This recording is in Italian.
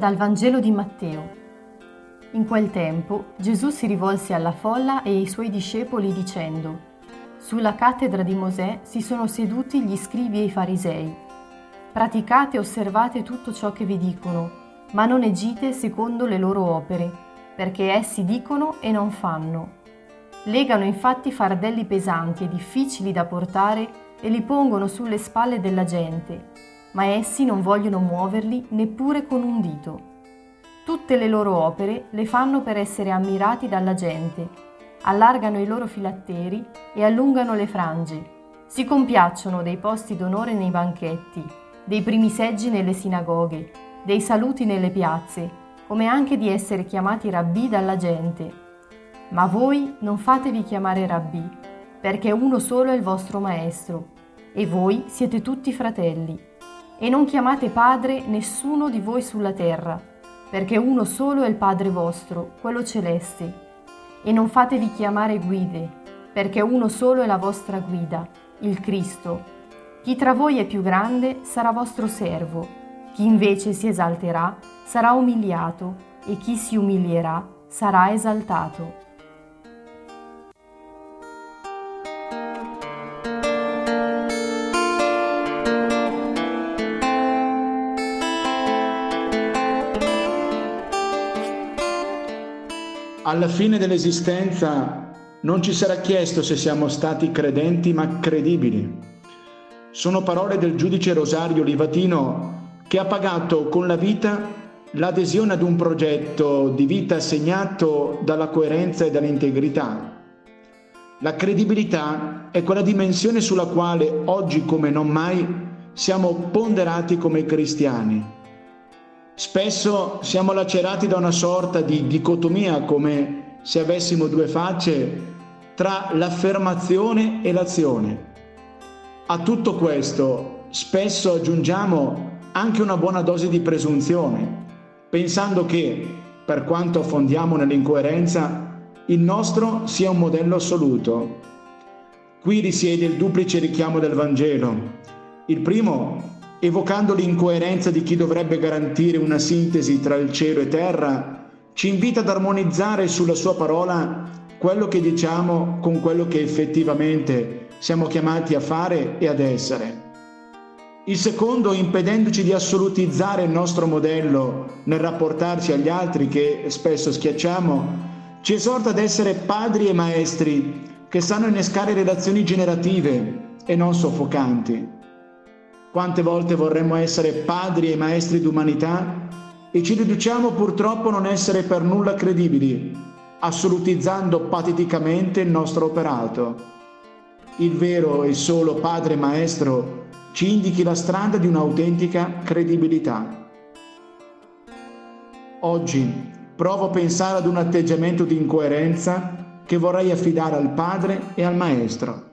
Dal Vangelo di Matteo. In quel tempo Gesù si rivolse alla folla e ai suoi discepoli dicendo, Sulla cattedra di Mosè si sono seduti gli scribi e i farisei. Praticate e osservate tutto ciò che vi dicono, ma non agite secondo le loro opere, perché essi dicono e non fanno. Legano infatti fardelli pesanti e difficili da portare e li pongono sulle spalle della gente ma essi non vogliono muoverli neppure con un dito. Tutte le loro opere le fanno per essere ammirati dalla gente, allargano i loro filatteri e allungano le frange, si compiacciono dei posti d'onore nei banchetti, dei primi seggi nelle sinagoghe, dei saluti nelle piazze, come anche di essere chiamati rabbì dalla gente. Ma voi non fatevi chiamare rabbì, perché uno solo è il vostro maestro, e voi siete tutti fratelli e non chiamate Padre nessuno di voi sulla terra, perché uno solo è il Padre vostro, quello celeste. E non fatevi chiamare guide, perché uno solo è la vostra guida, il Cristo. Chi tra voi è più grande sarà vostro servo, chi invece si esalterà sarà umiliato, e chi si umilierà sarà esaltato. Alla fine dell'esistenza non ci sarà chiesto se siamo stati credenti ma credibili. Sono parole del giudice Rosario Livatino che ha pagato con la vita l'adesione ad un progetto di vita segnato dalla coerenza e dall'integrità. La credibilità è quella dimensione sulla quale oggi come non mai siamo ponderati come cristiani Spesso siamo lacerati da una sorta di dicotomia, come se avessimo due facce, tra l'affermazione e l'azione. A tutto questo spesso aggiungiamo anche una buona dose di presunzione, pensando che, per quanto affondiamo nell'incoerenza, il nostro sia un modello assoluto. Qui risiede il duplice richiamo del Vangelo. Il primo evocando l'incoerenza di chi dovrebbe garantire una sintesi tra il cielo e terra, ci invita ad armonizzare sulla sua parola quello che diciamo con quello che effettivamente siamo chiamati a fare e ad essere. Il secondo, impedendoci di assolutizzare il nostro modello nel rapportarci agli altri che spesso schiacciamo, ci esorta ad essere padri e maestri che sanno innescare relazioni generative e non soffocanti. Quante volte vorremmo essere padri e maestri d'umanità e ci riduciamo purtroppo a non essere per nulla credibili, assolutizzando pateticamente il nostro operato. Il vero e solo Padre Maestro ci indichi la strada di un'autentica credibilità. Oggi provo a pensare ad un atteggiamento di incoerenza che vorrei affidare al Padre e al Maestro